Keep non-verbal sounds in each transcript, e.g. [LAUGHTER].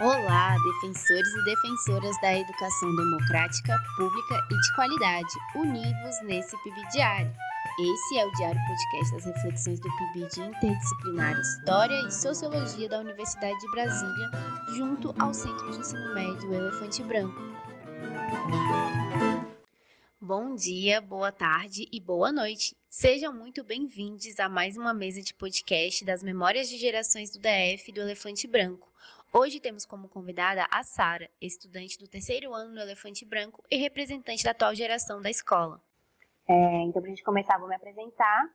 Olá, defensores e defensoras da educação democrática, pública e de qualidade, univos nesse PIB Diário. Esse é o Diário Podcast das reflexões do PIB de Interdisciplinar História e Sociologia da Universidade de Brasília, junto ao Centro de Ensino Médio Elefante Branco. Bom dia, boa tarde e boa noite. Sejam muito bem-vindos a mais uma mesa de podcast das Memórias de Gerações do DF do Elefante Branco. Hoje temos como convidada a Sara, estudante do terceiro ano no Elefante Branco e representante da atual geração da escola. É, então, para a gente começar, vou me apresentar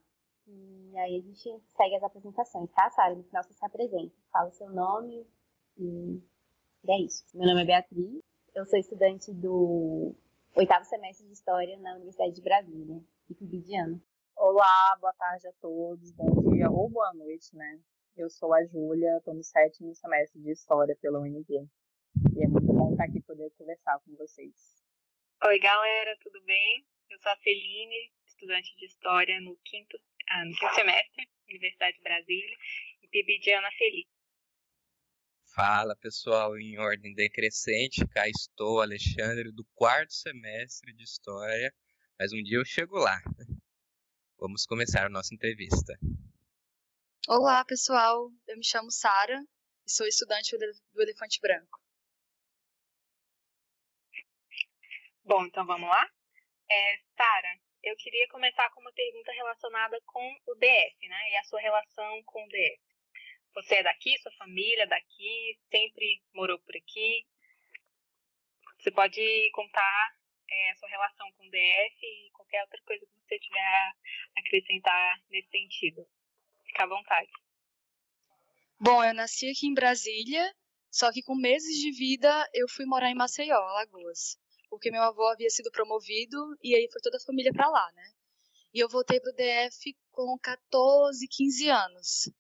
e aí a gente segue as apresentações, tá, Sara? No final você se apresenta, fala o seu nome e é isso. Meu nome é Beatriz, eu sou estudante do oitavo semestre de História na Universidade de Brasília, e de ano. Olá, boa tarde a todos, bom dia ou boa noite, né? Eu sou a Júlia, estou no sétimo semestre de História pela UNB. E é muito bom estar aqui poder conversar com vocês. Oi, galera, tudo bem? Eu sou a Celine, estudante de História no quinto, ah, no quinto semestre, Universidade de Brasília, e PIB de Ana Feliz. Fala pessoal, em ordem decrescente, cá estou, Alexandre, do quarto semestre de História, mas um dia eu chego lá. Vamos começar a nossa entrevista. Olá, pessoal. Eu me chamo Sara e sou estudante do Elefante Branco. Bom, então vamos lá? É, Sara, eu queria começar com uma pergunta relacionada com o DF, né? E a sua relação com o DF. Você é daqui, sua família é daqui, sempre morou por aqui. Você pode contar é, a sua relação com o DF e qualquer outra coisa que você tiver a acrescentar nesse sentido. Fica à vontade. Bom, eu nasci aqui em Brasília, só que com meses de vida eu fui morar em Maceió, Alagoas, porque meu avô havia sido promovido e aí foi toda a família para lá, né? E eu voltei pro DF com 14, 15 anos.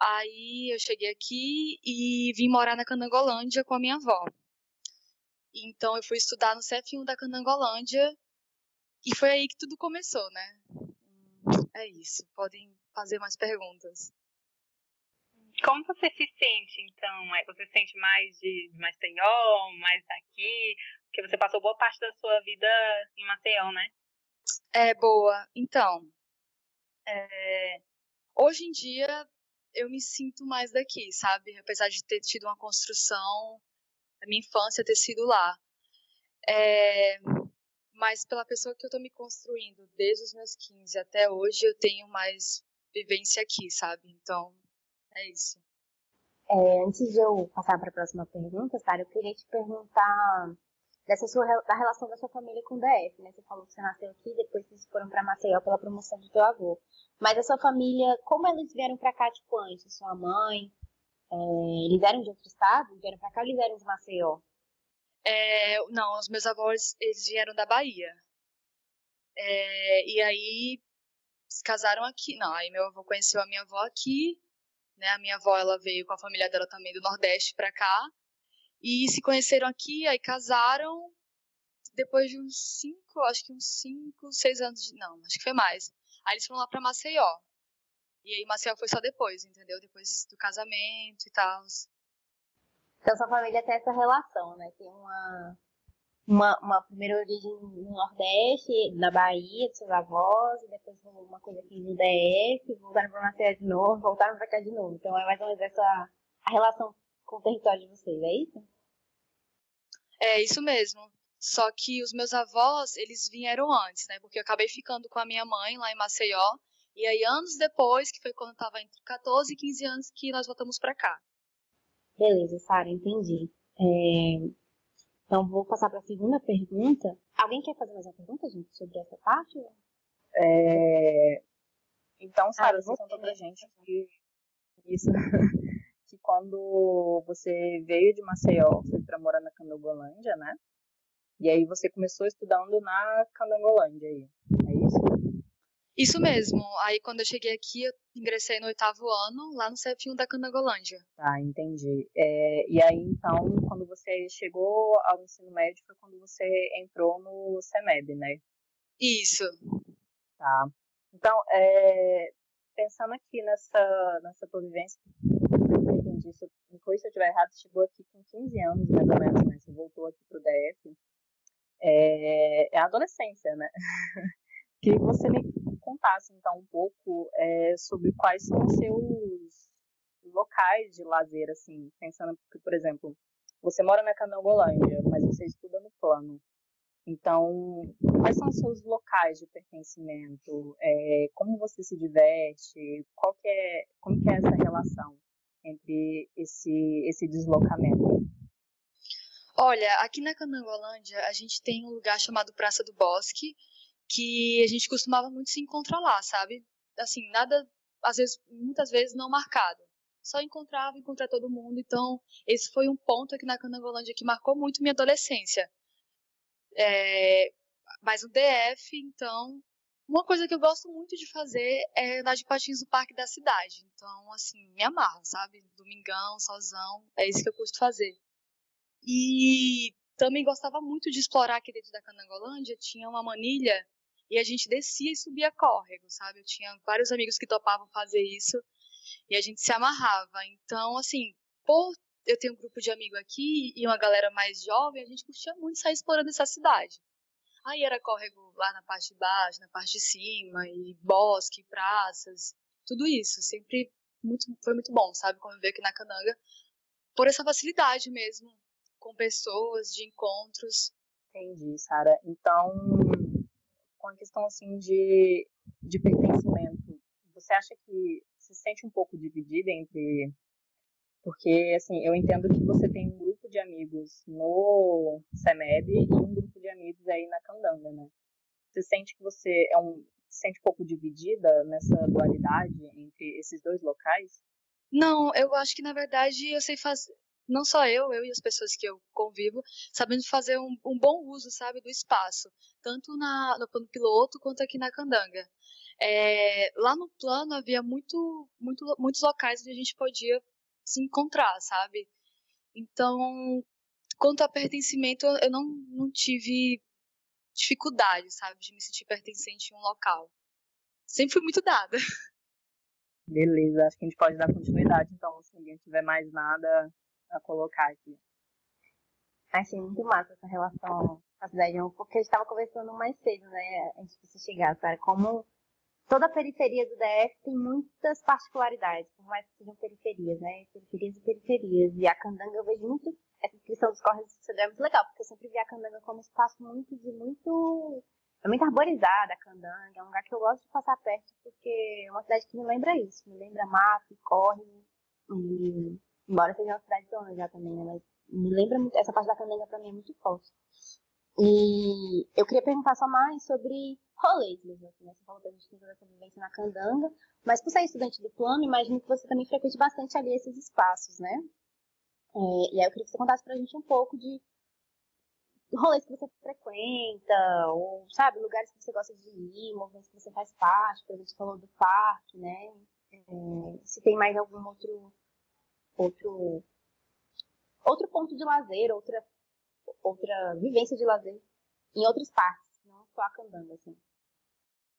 Aí eu cheguei aqui e vim morar na Canangolândia com a minha avó. Então eu fui estudar no CF1 da Canangolândia e foi aí que tudo começou, né? É isso. Podem fazer mais perguntas. Como você se sente, então? É, você se sente mais de, de Maceió, mais daqui? Porque você passou boa parte da sua vida em Maceió, né? É, boa. Então, é, hoje em dia eu me sinto mais daqui, sabe? Apesar de ter tido uma construção, a minha infância ter sido lá. É, mas pela pessoa que eu tô me construindo desde os meus 15 até hoje, eu tenho mais vivência aqui, sabe? Então, é isso. É, antes de eu passar para a próxima pergunta, Sara, eu queria te perguntar dessa sua, da relação da sua família com o DF, né? Você falou que você nasceu aqui, depois vocês foram para Maceió pela promoção do teu avô. Mas a sua família, como eles vieram para cá, tipo, antes? Sua mãe, é, eles eram de outro estado? Vieram para cá ou eles eram de Maceió? É, não, os meus avós, eles vieram da Bahia. É, e aí se casaram aqui. Não, aí meu avô conheceu a minha avó aqui, né? A minha avó, ela veio com a família dela também do Nordeste pra cá. E se conheceram aqui, aí casaram. Depois de uns cinco, acho que uns cinco, seis anos de. Não, acho que foi mais. Aí eles foram lá pra Maceió. E aí Maceió foi só depois, entendeu? Depois do casamento e tal. Então sua família tem essa relação, né? Tem uma, uma, uma primeira origem no Nordeste, na Bahia, dos seus avós, e depois uma coisa aqui no DF, voltaram para Maceió de novo, voltaram para cá de novo. Então é mais ou menos essa a relação com o território de vocês, é isso? É isso mesmo. Só que os meus avós, eles vieram antes, né? Porque eu acabei ficando com a minha mãe lá em Maceió. E aí, anos depois, que foi quando eu estava entre 14 e 15 anos, que nós voltamos para cá. Beleza, Sara, entendi. É... Então, vou passar para a segunda pergunta. Alguém quer fazer mais uma pergunta, gente, sobre essa parte? É... Então, Sara, ah, você contou pra gente que isso [LAUGHS] que quando você veio de Maceió, foi para morar na Candangolândia, né? E aí você começou estudando na Candangolândia aí, é isso? Isso mesmo. Aí quando eu cheguei aqui, eu ingressei no oitavo ano, lá no CF1 da Canagolândia. Tá, entendi. É, e aí, então, quando você chegou ao ensino médio, foi quando você entrou no CEMEB, né? Isso. Tá. Então, é, pensando aqui nessa, nessa tua vivência, entendi, se, me corrija se eu estiver errado, chegou aqui com 15 anos, mais ou menos, né? Você voltou aqui pro DF. É, é a adolescência, né? [LAUGHS] Que você me contasse, então, um pouco é, sobre quais são os seus locais de lazer, assim, pensando que, por exemplo, você mora na Canangolândia, mas você estuda no plano. Então, quais são os seus locais de pertencimento? É, como você se diverte? Qual que é, como que é essa relação entre esse, esse deslocamento? Olha, aqui na Canangolândia, a gente tem um lugar chamado Praça do Bosque, que a gente costumava muito se encontrar lá, sabe? Assim, nada, às vezes, muitas vezes não marcado. Só encontrava, encontrar todo mundo. Então, esse foi um ponto aqui na Canangolândia que marcou muito minha adolescência. É, mas o DF, então, uma coisa que eu gosto muito de fazer é andar de patins no parque da cidade. Então, assim, me amarro, sabe? Domingão, sozão, é isso que eu curto fazer. E também gostava muito de explorar aqui dentro da Canangolândia. Tinha uma manilha e a gente descia e subia córrego, sabe? Eu tinha vários amigos que topavam fazer isso e a gente se amarrava. Então, assim, por eu tenho um grupo de amigo aqui e uma galera mais jovem, a gente curtia muito sair explorando essa cidade. Aí era córrego lá na parte de baixo, na parte de cima, e bosque, praças, tudo isso. Sempre muito, foi muito bom, sabe, conviver aqui na Cananga, por essa facilidade mesmo, com pessoas, de encontros. Entendi, Sara. Então, com a questão assim de, de pertencimento, você acha que se sente um pouco dividida entre porque, assim, eu entendo que você tem um grupo de amigos no CEMEB e um grupo de amigos aí na Candanga, né? Você sente que você é um, se sente um pouco dividida nessa dualidade entre esses dois locais? Não, eu acho que, na verdade, eu sei fazer... Não só eu, eu e as pessoas que eu convivo, sabendo fazer um, um bom uso, sabe, do espaço. Tanto na, no plano piloto quanto aqui na Candanga. É, lá no plano havia muito, muito, muitos locais onde a gente podia se encontrar, sabe? Então, quanto a pertencimento, eu não, não tive dificuldade, sabe, de me sentir pertencente em um local. Sempre fui muito dada. Beleza, acho que a gente pode dar continuidade, então, se ninguém tiver mais nada a colocar aqui. Achei muito massa essa relação com a cidade, porque a gente estava conversando mais cedo, né, antes de você chegar, cara, como toda a periferia do DF tem muitas particularidades, por mais que sejam periferias, né? Periferias e periferias. E a Candanga eu vejo muito essa descrição dos corres do CDE é muito legal, porque eu sempre vi a Candanga como um espaço muito de muito. É muito arborizada a Candanga, é um lugar que eu gosto de passar perto, porque é uma cidade que me lembra isso, me lembra mato, corre, e embora seja uma cidade zona já também, né? Mas me lembra muito, essa parte da Candanga pra mim é muito forte. E eu queria perguntar só mais sobre rolês mesmo, assim, né? Você falou da gente tem toda essa vivência na Candanga, mas por ser estudante do plano, imagino que você também frequente bastante ali esses espaços, né? É, e aí eu queria que você contasse pra gente um pouco de rolês que você frequenta, ou, sabe, lugares que você gosta de ir, movimentos que você faz parte, por exemplo, você falou do parque, né? É, se tem mais algum outro, outro, outro ponto de lazer, outra, outra vivência de lazer em outros parques, não só a Candanga, assim.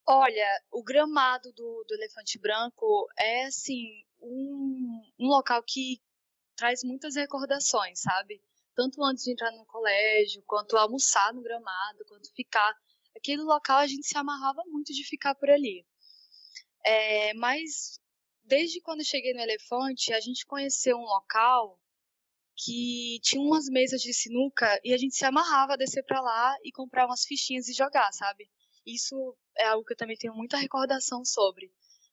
Olha, o gramado do, do Elefante Branco é, assim, um, um local que traz muitas recordações, sabe? Tanto antes de entrar no colégio, quanto almoçar no gramado, quanto ficar. Aquele local a gente se amarrava muito de ficar por ali. É, mas desde quando cheguei no Elefante, a gente conheceu um local que tinha umas mesas de sinuca e a gente se amarrava a descer para lá e comprar umas fichinhas e jogar, sabe? Isso é algo que eu também tenho muita recordação sobre.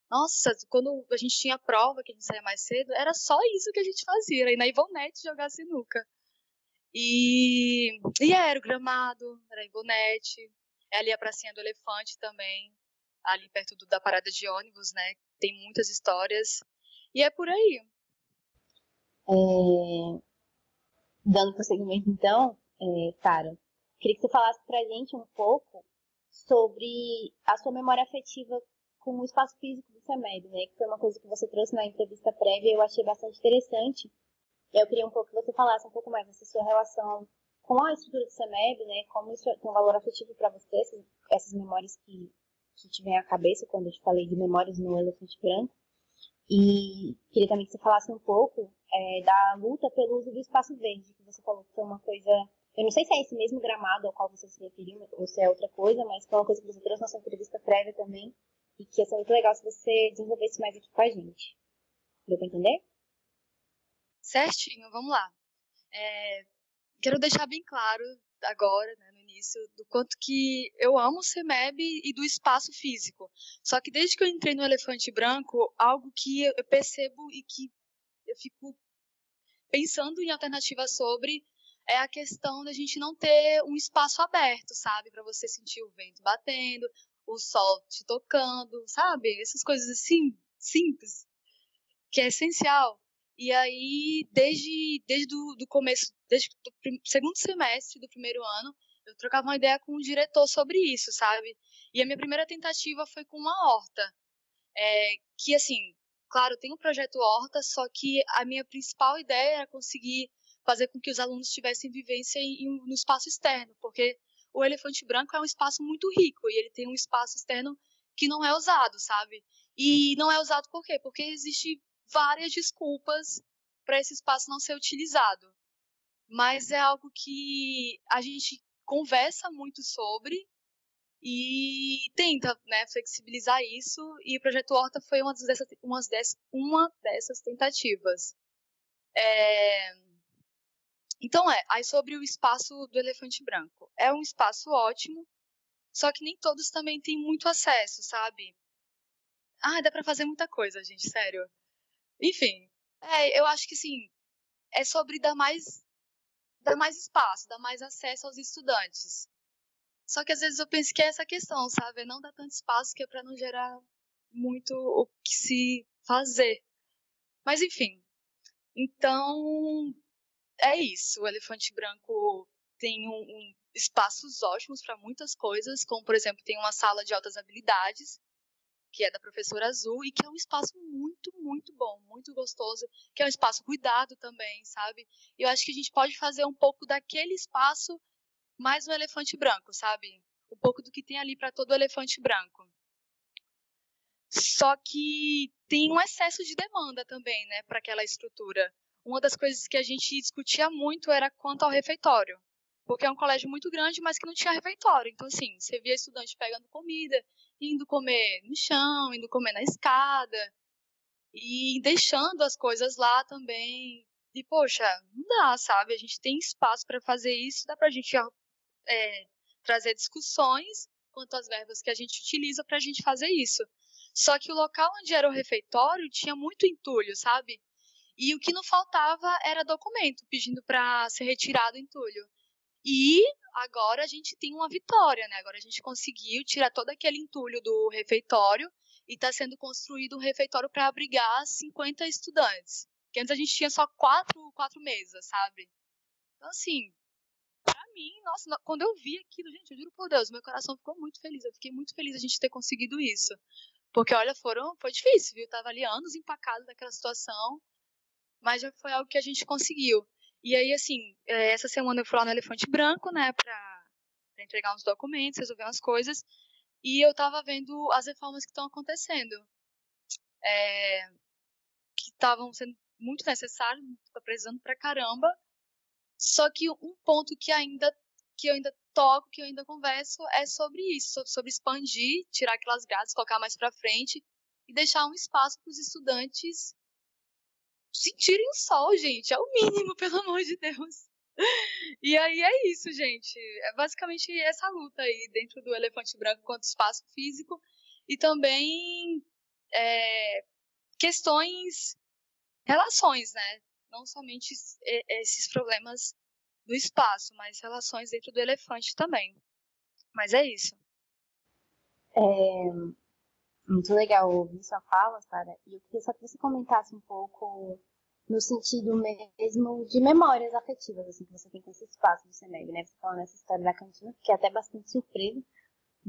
Nossa, quando a gente tinha prova, que a gente saía mais cedo, era só isso que a gente fazia, era ir na Ivonete jogar sinuca. E, e era o gramado, era a Ivonete, é ali a pracinha do elefante também, ali perto do, da parada de ônibus, né? Tem muitas histórias. E é por aí. É... Dando prosseguimento então, é, Cara, queria que você falasse pra gente um pouco sobre a sua memória afetiva com o espaço físico do CEMED, né? Que foi uma coisa que você trouxe na entrevista prévia e eu achei bastante interessante. Eu queria um pouco que você falasse um pouco mais dessa sua relação com a estrutura do CEMEB, né? Como isso tem um valor afetivo para você, essas, essas memórias que, que te vêm à cabeça quando eu te falei de memórias no elefante branco. E queria também que você falasse um pouco é, da luta pelo uso do espaço verde, que você falou que foi uma coisa. Eu não sei se é esse mesmo gramado ao qual você se referiu, ou se é outra coisa, mas foi uma coisa que você trouxe na sua entrevista prévia também, e que ia ser muito legal se você desenvolvesse mais aqui com a gente. Deu para entender? Certinho, vamos lá. É, quero deixar bem claro agora, né, início, do quanto que eu amo o CEMEB e do espaço físico. Só que desde que eu entrei no Elefante Branco, algo que eu percebo e que eu fico pensando em alternativas sobre é a questão da gente não ter um espaço aberto, sabe? Para você sentir o vento batendo, o sol te tocando, sabe? Essas coisas assim, simples, que é essencial. E aí, desde, desde do começo, desde o segundo semestre do primeiro ano, eu trocava uma ideia com o diretor sobre isso, sabe? E a minha primeira tentativa foi com uma horta. É, que, assim, claro, tem um projeto horta, só que a minha principal ideia era conseguir fazer com que os alunos tivessem vivência em, em, no espaço externo, porque o Elefante Branco é um espaço muito rico e ele tem um espaço externo que não é usado, sabe? E não é usado por quê? Porque existe várias desculpas para esse espaço não ser utilizado. Mas é algo que a gente conversa muito sobre e tenta né, flexibilizar isso, e o Projeto Horta foi uma dessas, uma dessas, uma dessas tentativas. É... Então é, aí sobre o espaço do Elefante Branco. É um espaço ótimo, só que nem todos também têm muito acesso, sabe? Ah, dá para fazer muita coisa, gente, sério. Enfim, é, eu acho que sim, é sobre dar mais, dar mais espaço, dar mais acesso aos estudantes. Só que às vezes eu penso que é essa questão, sabe? Não dar tanto espaço que é para não gerar muito o que se fazer. Mas enfim. Então, é isso. O Elefante Branco tem um, um espaços ótimos para muitas coisas, como por exemplo, tem uma sala de altas habilidades, que é da professora Azul, e que é um espaço muito, muito bom, muito gostoso, que é um espaço cuidado também, sabe? E eu acho que a gente pode fazer um pouco daquele espaço mais um elefante branco, sabe? Um pouco do que tem ali para todo elefante branco. Só que tem um excesso de demanda também, né, para aquela estrutura. Uma das coisas que a gente discutia muito era quanto ao refeitório porque é um colégio muito grande, mas que não tinha refeitório. Então, assim, você via estudante pegando comida, indo comer no chão, indo comer na escada, e deixando as coisas lá também. E, poxa, não dá, sabe? A gente tem espaço para fazer isso, dá para a gente é, trazer discussões quanto às verbas que a gente utiliza para a gente fazer isso. Só que o local onde era o refeitório tinha muito entulho, sabe? E o que não faltava era documento pedindo para ser retirado o entulho. E agora a gente tem uma vitória, né? Agora a gente conseguiu tirar todo aquele entulho do refeitório e está sendo construído um refeitório para abrigar 50 estudantes. Que antes a gente tinha só quatro, quatro mesas, sabe? Então, assim, pra mim, nossa, quando eu vi aquilo, gente, eu juro por Deus, meu coração ficou muito feliz. Eu fiquei muito feliz a gente ter conseguido isso. Porque, olha, foram, foi difícil, viu? Eu tava ali anos empacado naquela situação, mas já foi algo que a gente conseguiu. E aí, assim, é, essa semana eu fui lá no Elefante Branco, né, pra, pra entregar uns documentos, resolver umas coisas. E eu tava vendo as reformas que estão acontecendo. É, que estavam sendo muito necessárias, tá precisando pra caramba. Só que um ponto que ainda que eu ainda toco, que eu ainda converso, é sobre isso, sobre expandir, tirar aquelas grades, colocar mais para frente e deixar um espaço para os estudantes sentirem sol, gente. É o mínimo, [LAUGHS] pelo amor de Deus. E aí é isso, gente. É basicamente essa luta aí dentro do elefante branco quanto espaço físico e também é, questões, relações, né? Não somente esses problemas do espaço, mas relações dentro do elefante também. Mas é isso. É muito legal ouvir sua fala, Sara. E eu queria só que você comentasse um pouco no sentido mesmo de memórias afetivas, assim, que você tem com esse espaço do CEMEG, né? Você falou nessa história da cantina, que é até bastante surpresa,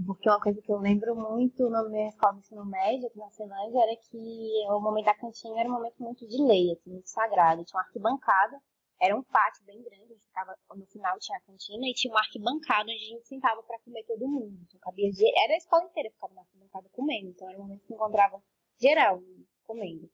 porque uma coisa que eu lembro muito na minha escola de ensino médio, aqui na Ceilândia, era que o momento da cantina era um momento muito de lei, assim, muito sagrado. Tinha uma arquibancada, era um pátio bem grande, gente ficava, no final tinha a cantina, e tinha uma arquibancada onde a gente sentava para comer todo mundo. Então, cabia era a escola inteira ficava na arquibancada comendo, então era um momento que encontrava geral comendo.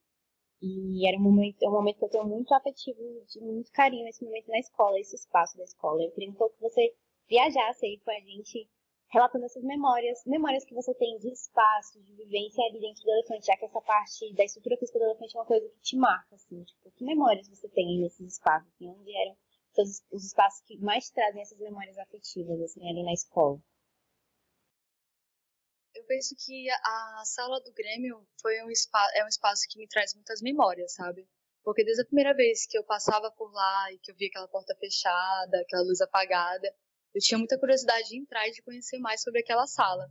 E era um momento, é um momento que eu tenho muito afetivo, de muito carinho esse momento na escola, esse espaço da escola. Eu queria um pouco que você viajasse aí com a gente, relatando essas memórias, memórias que você tem de espaço, de vivência ali dentro do elefante, já que essa parte da estrutura física do elefante é uma coisa que te marca, assim, tipo, que memórias você tem nesses espaços, assim, onde eram os, os espaços que mais trazem essas memórias afetivas, assim, ali na escola? Eu penso que a sala do Grêmio foi um espaço, é um espaço que me traz muitas memórias, sabe? Porque desde a primeira vez que eu passava por lá e que eu via aquela porta fechada, aquela luz apagada, eu tinha muita curiosidade de entrar e de conhecer mais sobre aquela sala.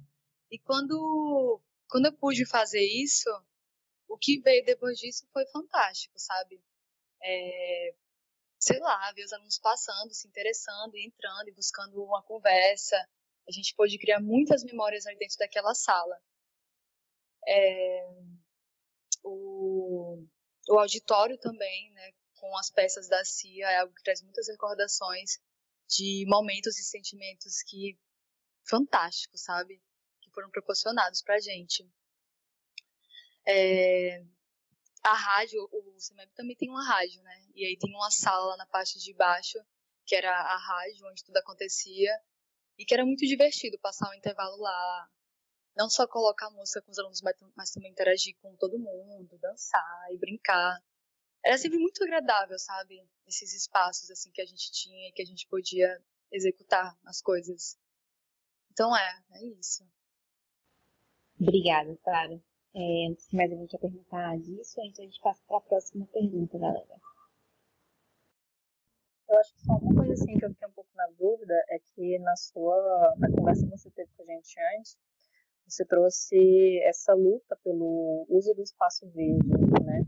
E quando, quando eu pude fazer isso, o que veio depois disso foi fantástico, sabe? É, sei lá, ver os alunos passando, se interessando, entrando e buscando uma conversa. A gente pôde criar muitas memórias ali dentro daquela sala. É, o, o auditório também, né, com as peças da CIA, é algo que traz muitas recordações de momentos e sentimentos que fantásticos, sabe? Que foram proporcionados pra gente. É, a rádio, o CEMEB também tem uma rádio, né? E aí tem uma sala na parte de baixo, que era a rádio onde tudo acontecia, e que era muito divertido passar o um intervalo lá. Não só colocar música com os alunos, mas também interagir com todo mundo, dançar e brincar. Era sempre muito agradável, sabe? Esses espaços assim que a gente tinha e que a gente podia executar as coisas. Então é, é isso. Obrigada, Sara. É, antes de mais alguém quer perguntar disso, então a gente passa para a próxima pergunta, galera. Eu acho que só uma coisa assim que eu fiquei um pouco na dúvida é que na sua na conversa que você teve com a gente antes, você trouxe essa luta pelo uso do espaço verde, né?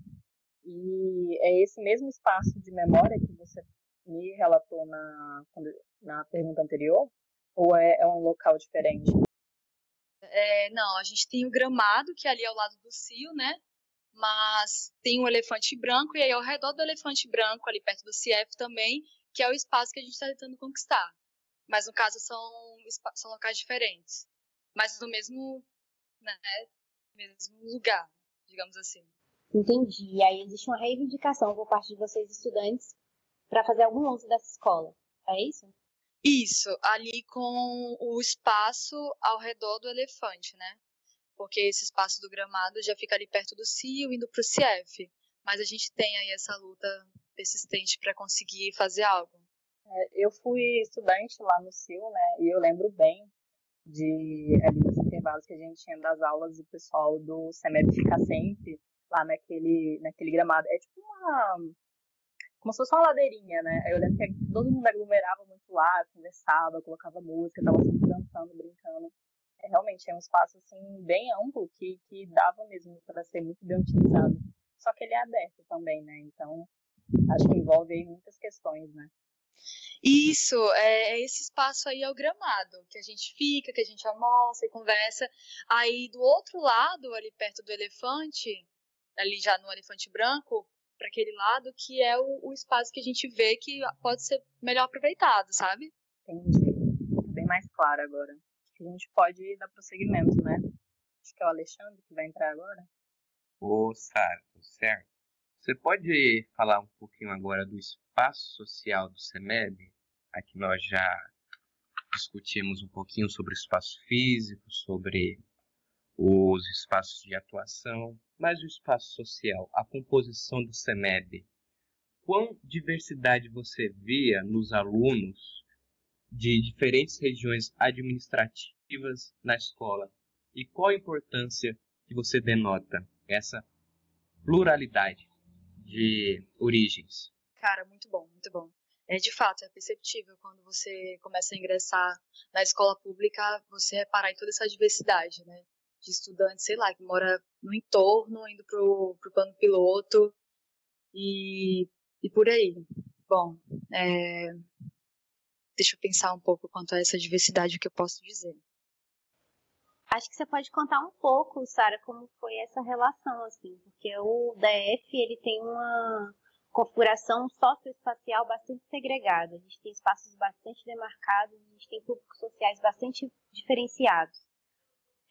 É esse mesmo espaço de memória que você me relatou na, na pergunta anterior? Ou é, é um local diferente? É, não, a gente tem o gramado, que é ali ao lado do cio, né? Mas tem um elefante branco, e aí ao redor do elefante branco, ali perto do CIEF também, que é o espaço que a gente está tentando conquistar. Mas no caso são, são locais diferentes. Mas no mesmo, né, mesmo lugar, digamos assim. Entendi. E aí existe uma reivindicação por parte de vocês, estudantes, para fazer algum uso dessa escola. É isso? Isso, ali com o espaço ao redor do elefante, né? Porque esse espaço do gramado já fica ali perto do CIO, indo para o CIEF. Mas a gente tem aí essa luta persistente para conseguir fazer algo. É, eu fui estudante lá no CIO, né? E eu lembro bem de ali dos intervalos que a gente tinha das aulas do pessoal do CEMEB ficar sempre lá naquele, naquele gramado. É tipo uma como se fosse uma ladeirinha, né? Eu lembro que todo mundo aglomerava muito lá, conversava, colocava música, tava sempre dançando, brincando. É, realmente é um espaço assim bem amplo que, que dava mesmo para ser muito bem utilizado. Só que ele é aberto também, né? Então acho que envolve aí muitas questões, né? Isso, é, é esse espaço aí é o gramado, que a gente fica, que a gente almoça e conversa. Aí do outro lado, ali perto do elefante, ali já no elefante branco, para aquele lado, que é o, o, espaço que a gente vê que pode ser melhor aproveitado, sabe? Entendi. Bem mais claro agora. Acho que a gente pode dar prosseguimento, né? Acho que é o Alexandre que vai entrar agora. Ô, Sara, certo. Você pode falar um pouquinho agora do espaço social do CEMEB? Aqui nós já discutimos um pouquinho sobre o espaço físico, sobre os espaços de atuação, mas o espaço social, a composição do CEMEB. Quão diversidade você via nos alunos de diferentes regiões administrativas na escola? E qual a importância que você denota essa pluralidade de origens? Cara, muito bom, muito bom. É, de fato, é perceptível quando você começa a ingressar na escola pública, você reparar em toda essa diversidade, né? De estudante, sei lá, que mora no entorno, indo pro, pro plano piloto e, e por aí. Bom, é, deixa eu pensar um pouco quanto a essa diversidade que eu posso dizer. Acho que você pode contar um pouco, Sara, como foi essa relação, assim, porque o DF ele tem uma configuração socioespacial bastante segregada. A gente tem espaços bastante demarcados, a gente tem públicos sociais bastante diferenciados.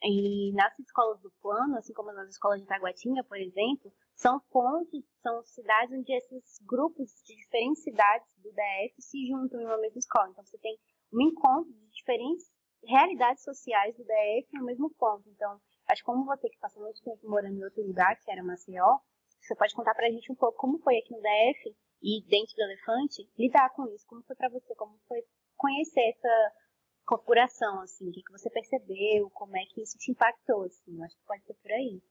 E nas escolas do plano, assim como nas escolas de Taguatinga, por exemplo, são pontos, são cidades onde esses grupos de diferentes cidades do DF se juntam em uma mesma escola. Então você tem um encontro de diferentes realidades sociais do DF no mesmo ponto. Então, acho que como você que passou muito tempo morando em outro lugar, que era Maceió, você pode contar pra gente um pouco como foi aqui no DF e dentro do Elefante lidar com isso, como foi para você, como foi conhecer essa corporação, assim, o que, que você percebeu, como é que isso te impactou, assim, acho que pode ser por aí.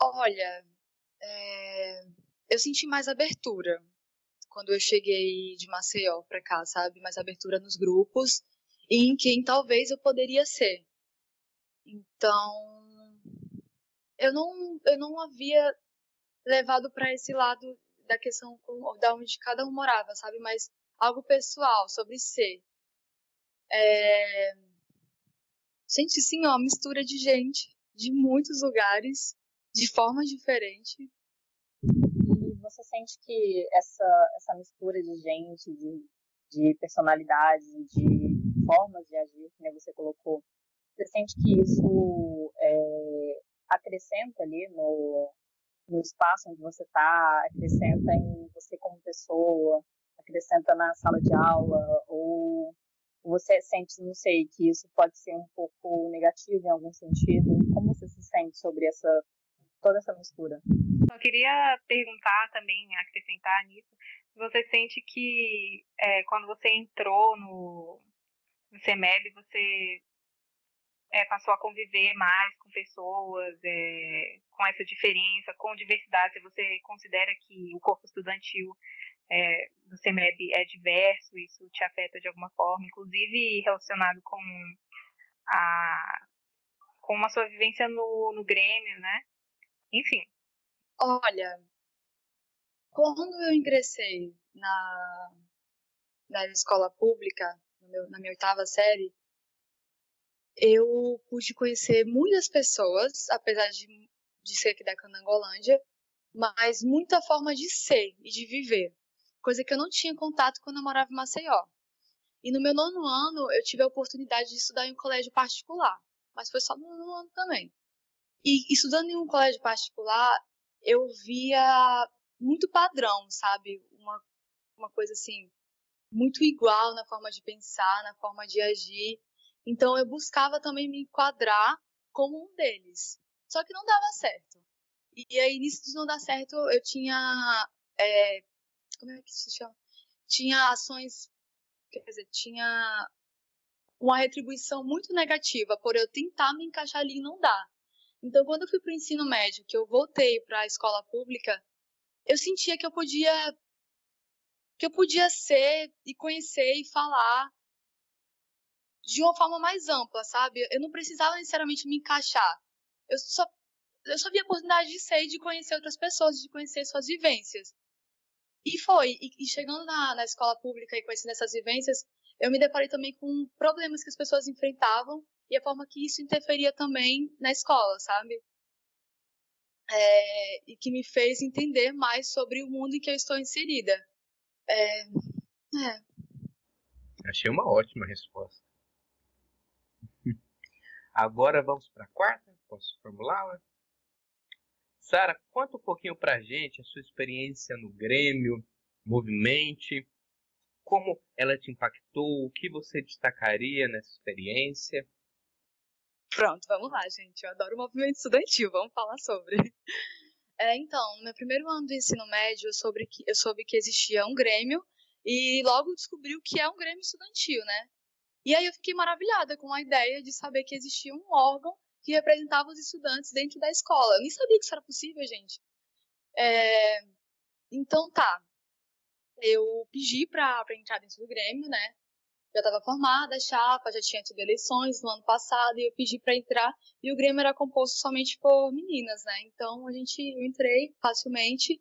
Olha, é... eu senti mais abertura quando eu cheguei de Maceió para cá, sabe? Mais abertura nos grupos e em quem talvez eu poderia ser. Então, eu não, eu não havia levado para esse lado da questão da onde cada um morava, sabe? Mas algo pessoal sobre ser. É... Gente, sim, ó, uma mistura de gente de muitos lugares, de formas diferentes. E você sente que essa, essa mistura de gente, de, de personalidades, de formas de agir, que você colocou, você sente que isso é, acrescenta ali no, no espaço onde você está, acrescenta em você como pessoa, acrescenta na sala de aula, ou você sente, não sei, que isso pode ser um pouco negativo em algum sentido? Como você se sente sobre essa toda essa mistura? Só queria perguntar também, acrescentar nisso, você sente que é, quando você entrou no, no CEMEB, você é, passou a conviver mais com pessoas, é, com essa diferença, com diversidade, se você considera que o corpo estudantil é, do CEMEB é diverso, isso te afeta de alguma forma, inclusive relacionado com a, com a sua vivência no, no Grêmio, né? Enfim. Olha, quando eu ingressei na, na escola pública, meu, na minha oitava série, eu pude conhecer muitas pessoas, apesar de, de ser aqui da Canangolândia, mas muita forma de ser e de viver, coisa que eu não tinha contato quando eu morava em Maceió. E no meu nono ano, eu tive a oportunidade de estudar em um colégio particular, mas foi só no nono ano também. E estudando em um colégio particular, eu via muito padrão, sabe? Uma, uma coisa assim, muito igual na forma de pensar, na forma de agir. Então eu buscava também me enquadrar como um deles. Só que não dava certo. E aí, nisso de não dar certo, eu tinha. É, como é que se chama? Tinha ações. Quer dizer, tinha uma retribuição muito negativa por eu tentar me encaixar ali e não dar. Então, quando eu fui para o ensino médio, que eu voltei para a escola pública, eu sentia que eu podia que eu podia ser e conhecer e falar de uma forma mais ampla, sabe? Eu não precisava necessariamente me encaixar. Eu só, eu só via a oportunidade de ser e de conhecer outras pessoas, de conhecer suas vivências. E foi. E, e chegando na, na escola pública e conhecendo essas vivências, eu me deparei também com problemas que as pessoas enfrentavam e a forma que isso interferia também na escola, sabe? É, e que me fez entender mais sobre o mundo em que eu estou inserida. É, é. Achei uma ótima resposta. [LAUGHS] Agora vamos para a quarta? Posso formulá-la? Sara, conta um pouquinho para a gente a sua experiência no Grêmio, Movimente, como ela te impactou, o que você destacaria nessa experiência? Pronto, vamos lá, gente. Eu adoro o movimento estudantil, vamos falar sobre. [LAUGHS] É, então, no meu primeiro ano do ensino médio, eu soube, que, eu soube que existia um Grêmio e logo descobri o que é um Grêmio estudantil, né? E aí eu fiquei maravilhada com a ideia de saber que existia um órgão que representava os estudantes dentro da escola. Eu nem sabia que isso era possível, gente. É... Então tá. Eu pedi pra entrar dentro do Grêmio, né? Já estava formada a chapa, já tinha tido eleições no ano passado e eu pedi para entrar e o Grêmio era composto somente por meninas, né? Então a gente eu entrei facilmente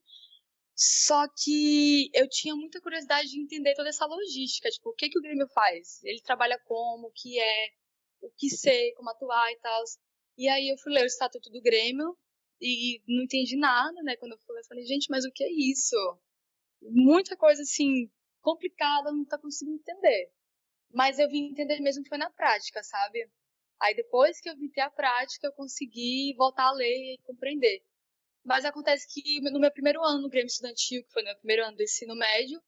só que eu tinha muita curiosidade de entender toda essa logística, tipo, o que, que o Grêmio faz? Ele trabalha como, o que é, o que ser, como atuar e tal. E aí eu fui ler o Estatuto do Grêmio e não entendi nada, né? Quando eu fui eu falei, gente, mas o que é isso? Muita coisa, assim, complicada, não tá conseguindo entender. Mas eu vim entender mesmo foi na prática, sabe? Aí depois que eu vim ter a prática, eu consegui voltar a ler e compreender. Mas acontece que no meu primeiro ano no Grêmio Estudantil, que foi no meu primeiro ano do ensino médio,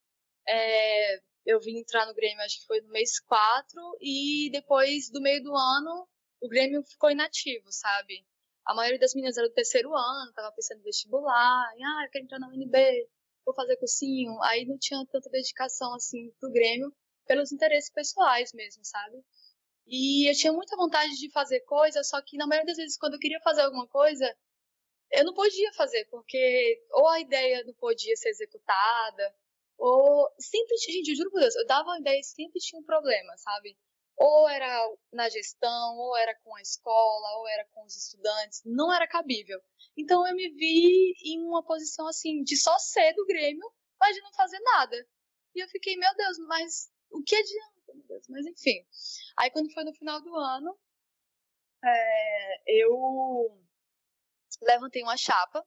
é, eu vim entrar no Grêmio, acho que foi no mês 4, e depois do meio do ano, o Grêmio ficou inativo, sabe? A maioria das meninas era do terceiro ano, tava pensando em vestibular, e, ah, eu quero entrar na UNB, vou fazer cursinho. Aí não tinha tanta dedicação, assim, pro Grêmio, pelos interesses pessoais mesmo, sabe? E eu tinha muita vontade de fazer coisa, só que na maioria das vezes, quando eu queria fazer alguma coisa, eu não podia fazer, porque ou a ideia não podia ser executada, ou sempre, gente, eu juro por Deus, eu dava uma ideia e sempre tinha um problema, sabe? Ou era na gestão, ou era com a escola, ou era com os estudantes, não era cabível. Então eu me vi em uma posição assim, de só ser do Grêmio, mas de não fazer nada. E eu fiquei, meu Deus, mas o que adianta, meu Deus? Mas enfim. Aí quando foi no final do ano, é, eu levantei uma chapa.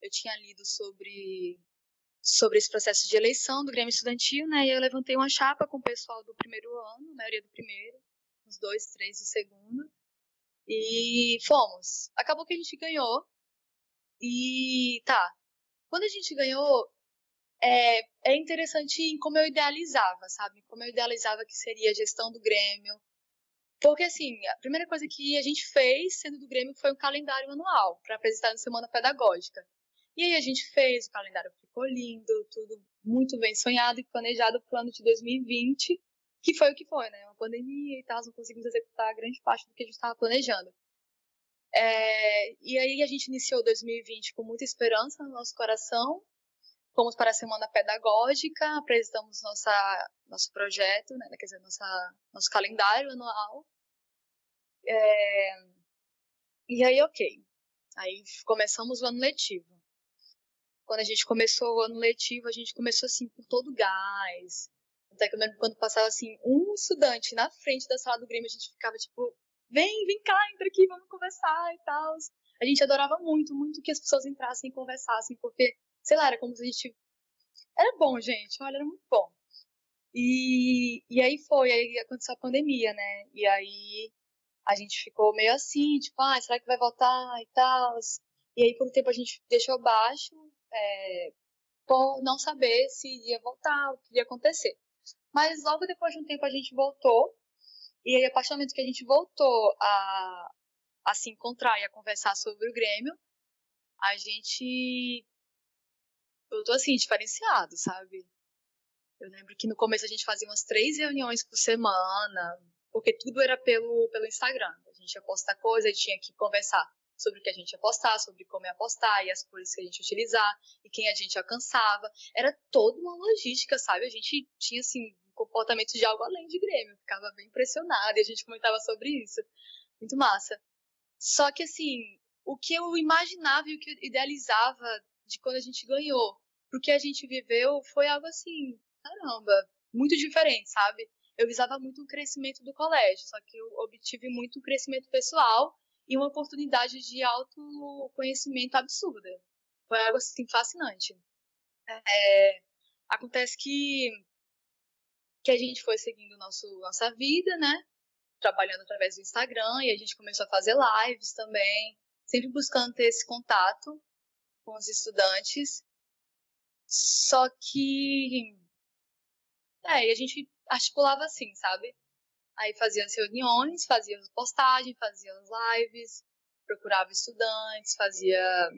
Eu tinha lido sobre sobre esse processo de eleição do Grêmio Estudantil, né? E eu levantei uma chapa com o pessoal do primeiro ano, a maioria do primeiro, uns dois, três do segundo. E fomos. Acabou que a gente ganhou. E tá. Quando a gente ganhou, é, é interessante em como eu idealizava, sabe? Como eu idealizava que seria a gestão do Grêmio. Porque, assim, a primeira coisa que a gente fez, sendo do Grêmio, foi um calendário anual para apresentar na Semana Pedagógica. E aí a gente fez, o calendário ficou lindo, tudo muito bem sonhado e planejado para o ano de 2020, que foi o que foi, né? Uma pandemia e tal, não conseguimos executar grande parte do que a gente estava planejando. É, e aí a gente iniciou 2020 com muita esperança no nosso coração, fomos para a semana pedagógica, apresentamos nossa, nosso projeto, né? quer dizer, nossa, nosso calendário anual. É, e aí, ok. Aí começamos o ano letivo quando a gente começou o ano letivo, a gente começou assim com todo gás. Até que eu lembro quando passava assim um estudante na frente da sala do Grêmio, a gente ficava tipo, vem, vem cá, entra aqui, vamos conversar e tal. A gente adorava muito, muito que as pessoas entrassem e conversassem, porque, sei lá, era como se a gente. Era bom, gente, olha, era muito bom. E, e aí foi, aí aconteceu a pandemia, né? E aí a gente ficou meio assim, tipo, ah, será que vai voltar e tal? E aí por um tempo a gente deixou baixo, é, por não saber se ia voltar, o que ia acontecer. Mas logo depois de um tempo a gente voltou, e aí a partir do momento que a gente voltou a, a se encontrar e a conversar sobre o Grêmio, a gente voltou assim, diferenciado, sabe? Eu lembro que no começo a gente fazia umas três reuniões por semana, porque tudo era pelo, pelo Instagram. A gente ia postar coisa, gente tinha que conversar sobre o que a gente ia sobre como ia postar e as cores que a gente ia utilizar e quem a gente alcançava. Era toda uma logística, sabe? A gente tinha, assim, um comportamento de algo além de Grêmio. Ficava bem impressionada e a gente comentava sobre isso. Muito massa. Só que, assim, o que eu imaginava e o que eu idealizava de quando a gente ganhou pro que a gente viveu foi algo assim, caramba, muito diferente, sabe? Eu visava muito o crescimento do colégio, só que eu obtive muito o crescimento pessoal e uma oportunidade de autoconhecimento absurda. Foi algo assim fascinante. É, acontece que que a gente foi seguindo nosso, nossa vida, né? Trabalhando através do Instagram e a gente começou a fazer lives também, sempre buscando ter esse contato com os estudantes. Só que é, e a gente articulava assim, sabe? Aí fazia as reuniões, fazia as postagens, fazia as lives, procurava estudantes, fazia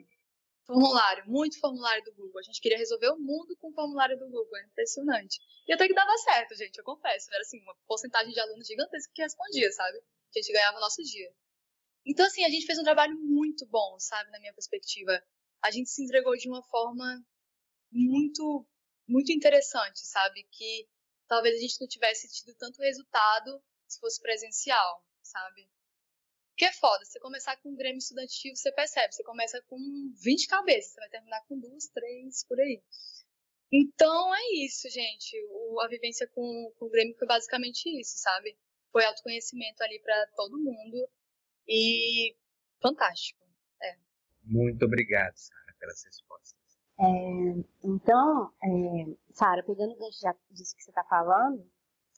formulário, muito formulário do Google. A gente queria resolver o mundo com o formulário do Google, é impressionante. E até que dava certo, gente, eu confesso. Era assim, uma porcentagem de alunos gigantesca que respondia, sabe? A gente ganhava o nosso dia. Então, assim, a gente fez um trabalho muito bom, sabe, na minha perspectiva. A gente se entregou de uma forma muito, muito interessante, sabe? Que talvez a gente não tivesse tido tanto resultado se fosse presencial, sabe? Que é foda, você começar com um Grêmio estudantil, você percebe, você começa com 20 cabeças, você vai terminar com duas, três, por aí. Então é isso, gente. O, a vivência com, com o Grêmio foi basicamente isso, sabe? Foi autoconhecimento ali para todo mundo e fantástico. É. Muito obrigado, Sara, pelas respostas. É, então, é, Sara, pegando o gancho disso que você está falando,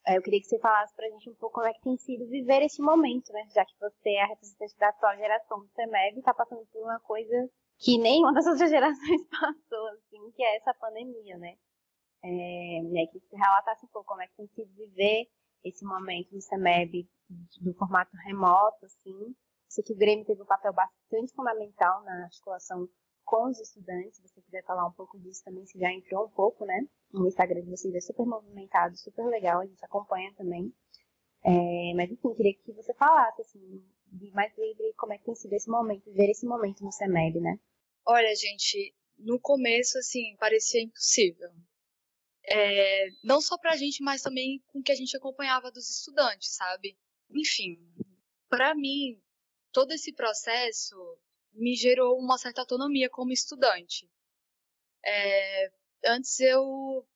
é, eu queria que você falasse para a gente um pouco como é que tem sido viver esse momento, né? Já que você é a representante da atual geração do CEMEB e está passando por uma coisa que nenhuma das outras [LAUGHS] gerações passou, assim, que é essa pandemia, né? É, né, que você relatasse um pouco como é que tem sido viver esse momento no CEMEB do formato remoto, assim. Sei que o Grêmio teve um papel bastante fundamental na articulação com os estudantes. Se você quiser falar um pouco disso também, se já entrou um pouco, né? O Instagram de vocês é super movimentado, super legal, a gente acompanha também. É, mas enfim, queria que você falasse, assim, de mais livre, como é que tem sido esse momento, ver esse momento no CEMEB, né? Olha, gente, no começo, assim, parecia impossível. É, não só pra gente, mas também com o que a gente acompanhava dos estudantes, sabe? Enfim, para mim, todo esse processo me gerou uma certa autonomia como estudante. É, antes eu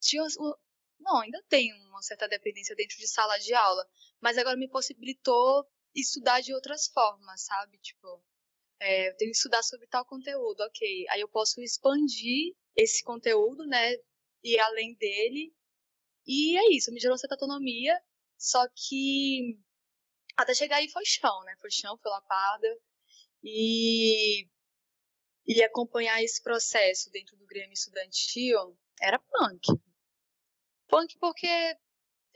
tinha não, ainda tenho uma certa dependência dentro de sala de aula, mas agora me possibilitou estudar de outras formas, sabe? Tipo, é, eu tenho que estudar sobre tal conteúdo, ok. Aí eu posso expandir esse conteúdo, né? E além dele. E é isso, me gerou certa autonomia, só que até chegar aí foi chão, né? Foi chão, foi lapada. E, e acompanhar esse processo dentro do Grêmio Estudantil era punk. Punk porque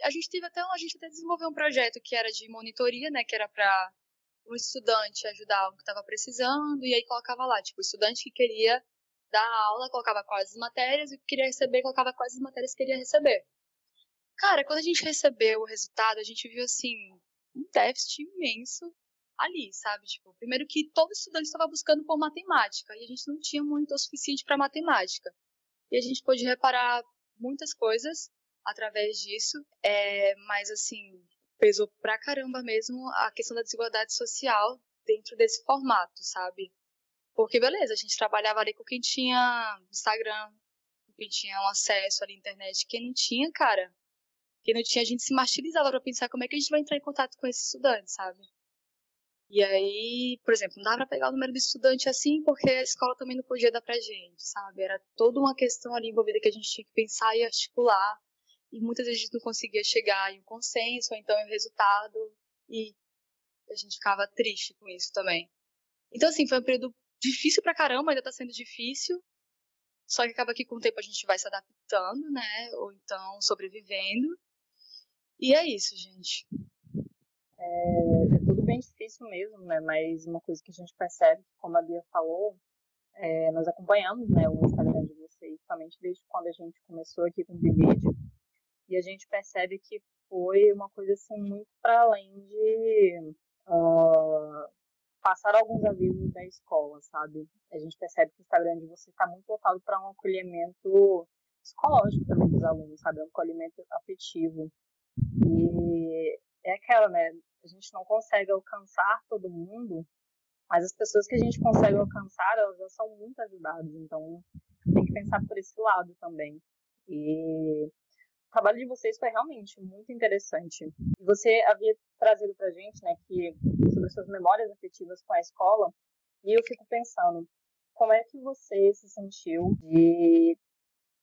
a gente teve até a gente até desenvolveu um projeto que era de monitoria, né, que era para um estudante ajudar o que estava precisando e aí colocava lá, tipo, o estudante que queria dar aula colocava quais as matérias e que queria receber colocava quais as matérias que queria receber. Cara, quando a gente recebeu o resultado, a gente viu assim um déficit imenso ali, sabe? Tipo, primeiro que todo estudante estava buscando por matemática e a gente não tinha muito o suficiente para matemática. E a gente pôde reparar muitas coisas através disso, é, mas assim, pesou pra caramba mesmo a questão da desigualdade social dentro desse formato, sabe? Porque, beleza, a gente trabalhava ali com quem tinha Instagram, quem tinha um acesso à internet, quem não tinha, cara, quem não tinha, a gente se martirizava para pensar como é que a gente vai entrar em contato com esse estudante, sabe? E aí, por exemplo, não dava pra pegar o número do estudante assim, porque a escola também não podia dar pra gente, sabe? Era toda uma questão ali envolvida que a gente tinha que pensar e articular e muitas vezes a gente não conseguia chegar em um consenso, ou então em um resultado, e a gente ficava triste com isso também. Então, assim, foi um período difícil pra caramba, ainda tá sendo difícil, só que acaba que com o tempo a gente vai se adaptando, né, ou então sobrevivendo, e é isso, gente. É, é tudo bem difícil mesmo, né, mas uma coisa que a gente percebe, como a Bia falou, é, nós acompanhamos, né, o Instagram de vocês, somente desde quando a gente começou aqui com o vídeo, e a gente percebe que foi uma coisa assim muito para além de uh, passar alguns avisos da escola, sabe? A gente percebe que o Instagram de você está muito voltado para um acolhimento psicológico também dos alunos, sabe? Um acolhimento afetivo. E é aquela, né? A gente não consegue alcançar todo mundo, mas as pessoas que a gente consegue alcançar, elas já são muito ajudadas. Então, tem que pensar por esse lado também. E o trabalho de vocês foi realmente muito interessante. Você havia trazido pra gente, né, que sobre suas memórias afetivas com a escola, e eu fico pensando, como é que você se sentiu de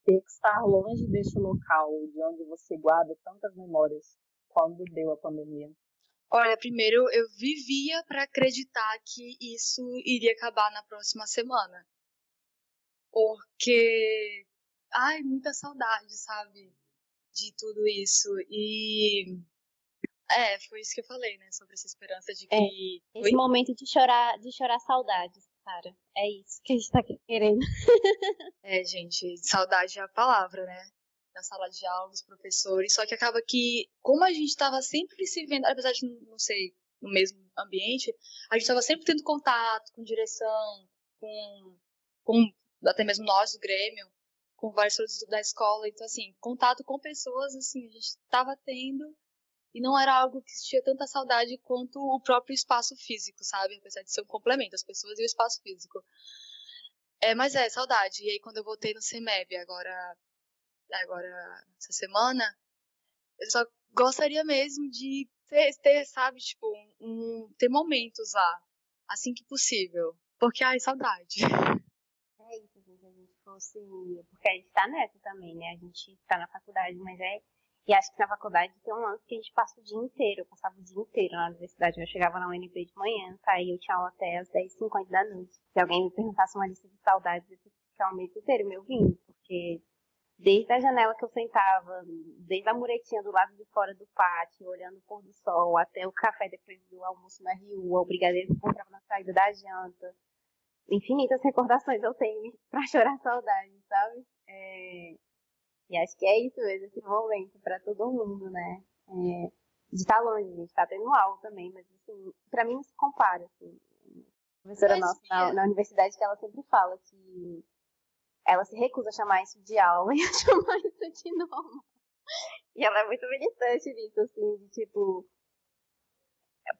ter que estar longe deste local, de onde você guarda tantas memórias, quando deu a pandemia? Olha, primeiro eu vivia para acreditar que isso iria acabar na próxima semana. Porque ai, muita saudade, sabe? de tudo isso. E é, foi isso que eu falei, né? Sobre essa esperança de é, que. É, esse Oi? momento de chorar, de chorar saudades, cara. É isso que a gente tá querendo. é, gente, saudade é a palavra, né? Na sala de aula, dos professores. Só que acaba que, como a gente tava sempre se vendo, apesar de não sei, no mesmo ambiente, a gente tava sempre tendo contato com direção, com, com até mesmo nós do Grêmio com vários professores da escola. Então, assim, contato com pessoas, assim, a gente estava tendo e não era algo que tinha tanta saudade quanto o próprio espaço físico, sabe? Apesar de ser um complemento, as pessoas e o espaço físico. É, mas é, saudade. E aí, quando eu voltei no CEMEB, agora, agora essa semana, eu só gostaria mesmo de ter, ter sabe, tipo, um, ter momentos lá, assim que possível. Porque, ai, saudade. É isso, gente. A gente fosse. Porque a gente tá nessa também, né? A gente tá na faculdade, mas é E acho que na faculdade tem um lance que a gente passa o dia inteiro. Eu passava o dia inteiro na universidade. Eu chegava na UNB de manhã, saía, eu tinha aula até as 10h50 da noite. Se alguém me perguntasse uma lista de saudades, eu que ficar o mês inteiro me ouvindo, porque desde a janela que eu sentava, desde a muretinha do lado de fora do pátio, olhando o pôr do sol, até o café depois do almoço na rua, o brigadeiro que eu comprava na saída da janta. Infinitas recordações eu tenho [LAUGHS] pra chorar saudade, sabe? É... E acho que é isso mesmo, esse momento para todo mundo, né? É... De estar tá longe, a gente tá tendo aula também, mas assim, pra mim não se compara, assim. A professora nossa na, na universidade que ela sempre fala que ela se recusa a chamar isso de aula [LAUGHS] e a chamar isso de normal. E ela é muito militante nisso, assim, de tipo.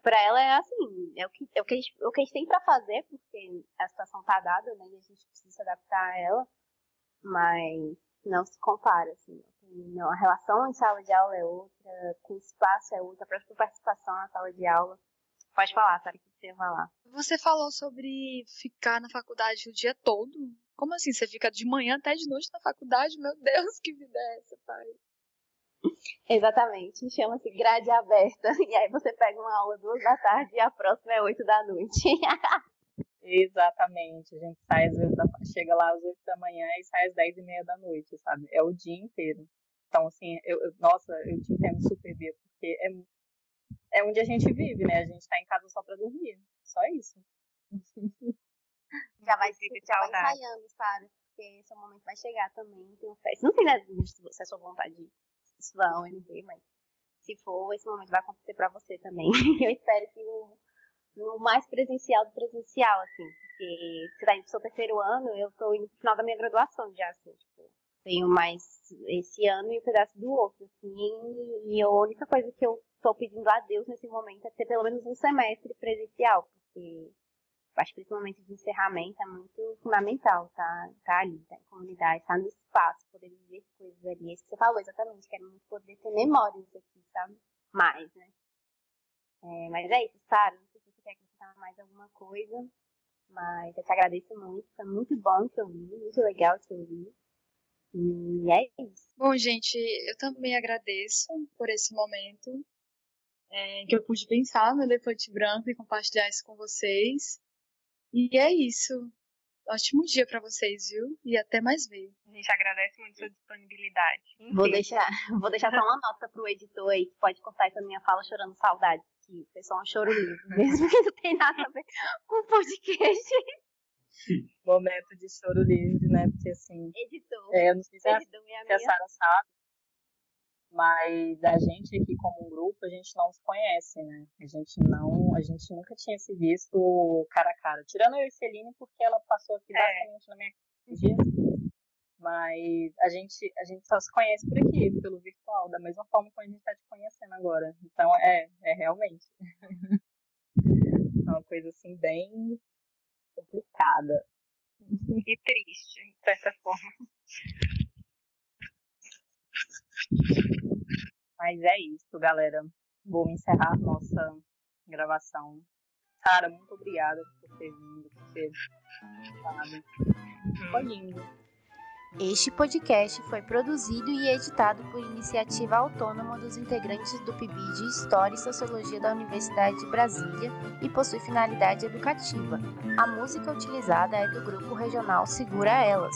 Pra ela é assim, é o que, é o que, a, gente, é o que a gente tem pra fazer, porque a situação tá dada, né? E a gente precisa se adaptar a ela, mas não se compara, assim. Não, a relação em sala de aula é outra, com espaço é outra, a própria participação na sala de aula. Pode falar, Sara, o que você ia falar? Você falou sobre ficar na faculdade o dia todo. Como assim? Você fica de manhã até de noite na faculdade? Meu Deus, [LAUGHS] que vida é essa, pai? Exatamente, chama-se grade aberta. [LAUGHS] E aí você pega uma aula duas da tarde e a próxima é oito da noite. [LAUGHS] Exatamente, a gente sai às vezes, da, chega lá às oito da manhã e sai às dez e meia da noite, sabe? É o dia inteiro. Então, assim, eu, eu nossa, eu te entendo super bem, porque é, é onde a gente vive, né? A gente tá em casa só pra dormir, só isso. Já vai se já ensaiando, Sara, porque esse momento vai chegar também. Tem um festa. Não sei né, se é sua vontade de estudar o NB, mas se for, esse momento vai acontecer pra você também. [LAUGHS] Eu espero que no, no mais presencial do presencial, assim, porque você tá indo pro seu terceiro ano, eu tô indo pro final da minha graduação já, assim, tipo, tenho mais esse ano e um pedaço do outro, assim, e a única coisa que eu tô pedindo a Deus nesse momento é ter pelo menos um semestre presencial, porque acho que esse momento de encerramento é muito fundamental, tá, tá ali, tá em comunidade, tá no espaço, poder viver coisas ali. É isso que você falou exatamente, quero muito poder ter memórias aqui, sabe? Mais, né? É, mas é isso, Sara, não sei se você quer acrescentar mais alguma coisa, mas eu te agradeço muito, foi muito bom te ouvir, muito legal te ouvir. E é isso. Bom, gente, eu também agradeço por esse momento é, que eu pude pensar no Elefante Branco e compartilhar isso com vocês. E é isso. Ótimo dia para vocês, viu? E até mais ver. A gente agradece muito sua disponibilidade. Vou deixar, [LAUGHS] vou deixar só uma nota pro editor aí, que pode cortar essa minha fala chorando saudade. Que foi só um choro livre, [LAUGHS] mesmo que não tem nada a ver com o podcast. Momento de choro livre, né? Porque assim. Editor. É, eu não sei se a, se a Sara sabe, mas a gente aqui como um grupo, a gente não se conhece, né? A gente não, a gente nunca tinha se visto cara a cara. Tirando eu e Celine, porque ela passou aqui é. basicamente na minha dia. Mas a gente, a gente só se conhece por aqui, pelo virtual, da mesma forma que a gente está te conhecendo agora. Então é, é realmente. [LAUGHS] é uma coisa assim bem complicada. E triste, de certa forma. Mas é isso, galera. Vou encerrar nossa gravação. Sara, muito obrigada por ter vindo, por ter falado. Foi lindo. Este podcast foi produzido e editado por iniciativa autônoma dos integrantes do PIB de História e Sociologia da Universidade de Brasília e possui finalidade educativa. A música utilizada é do grupo regional Segura Elas.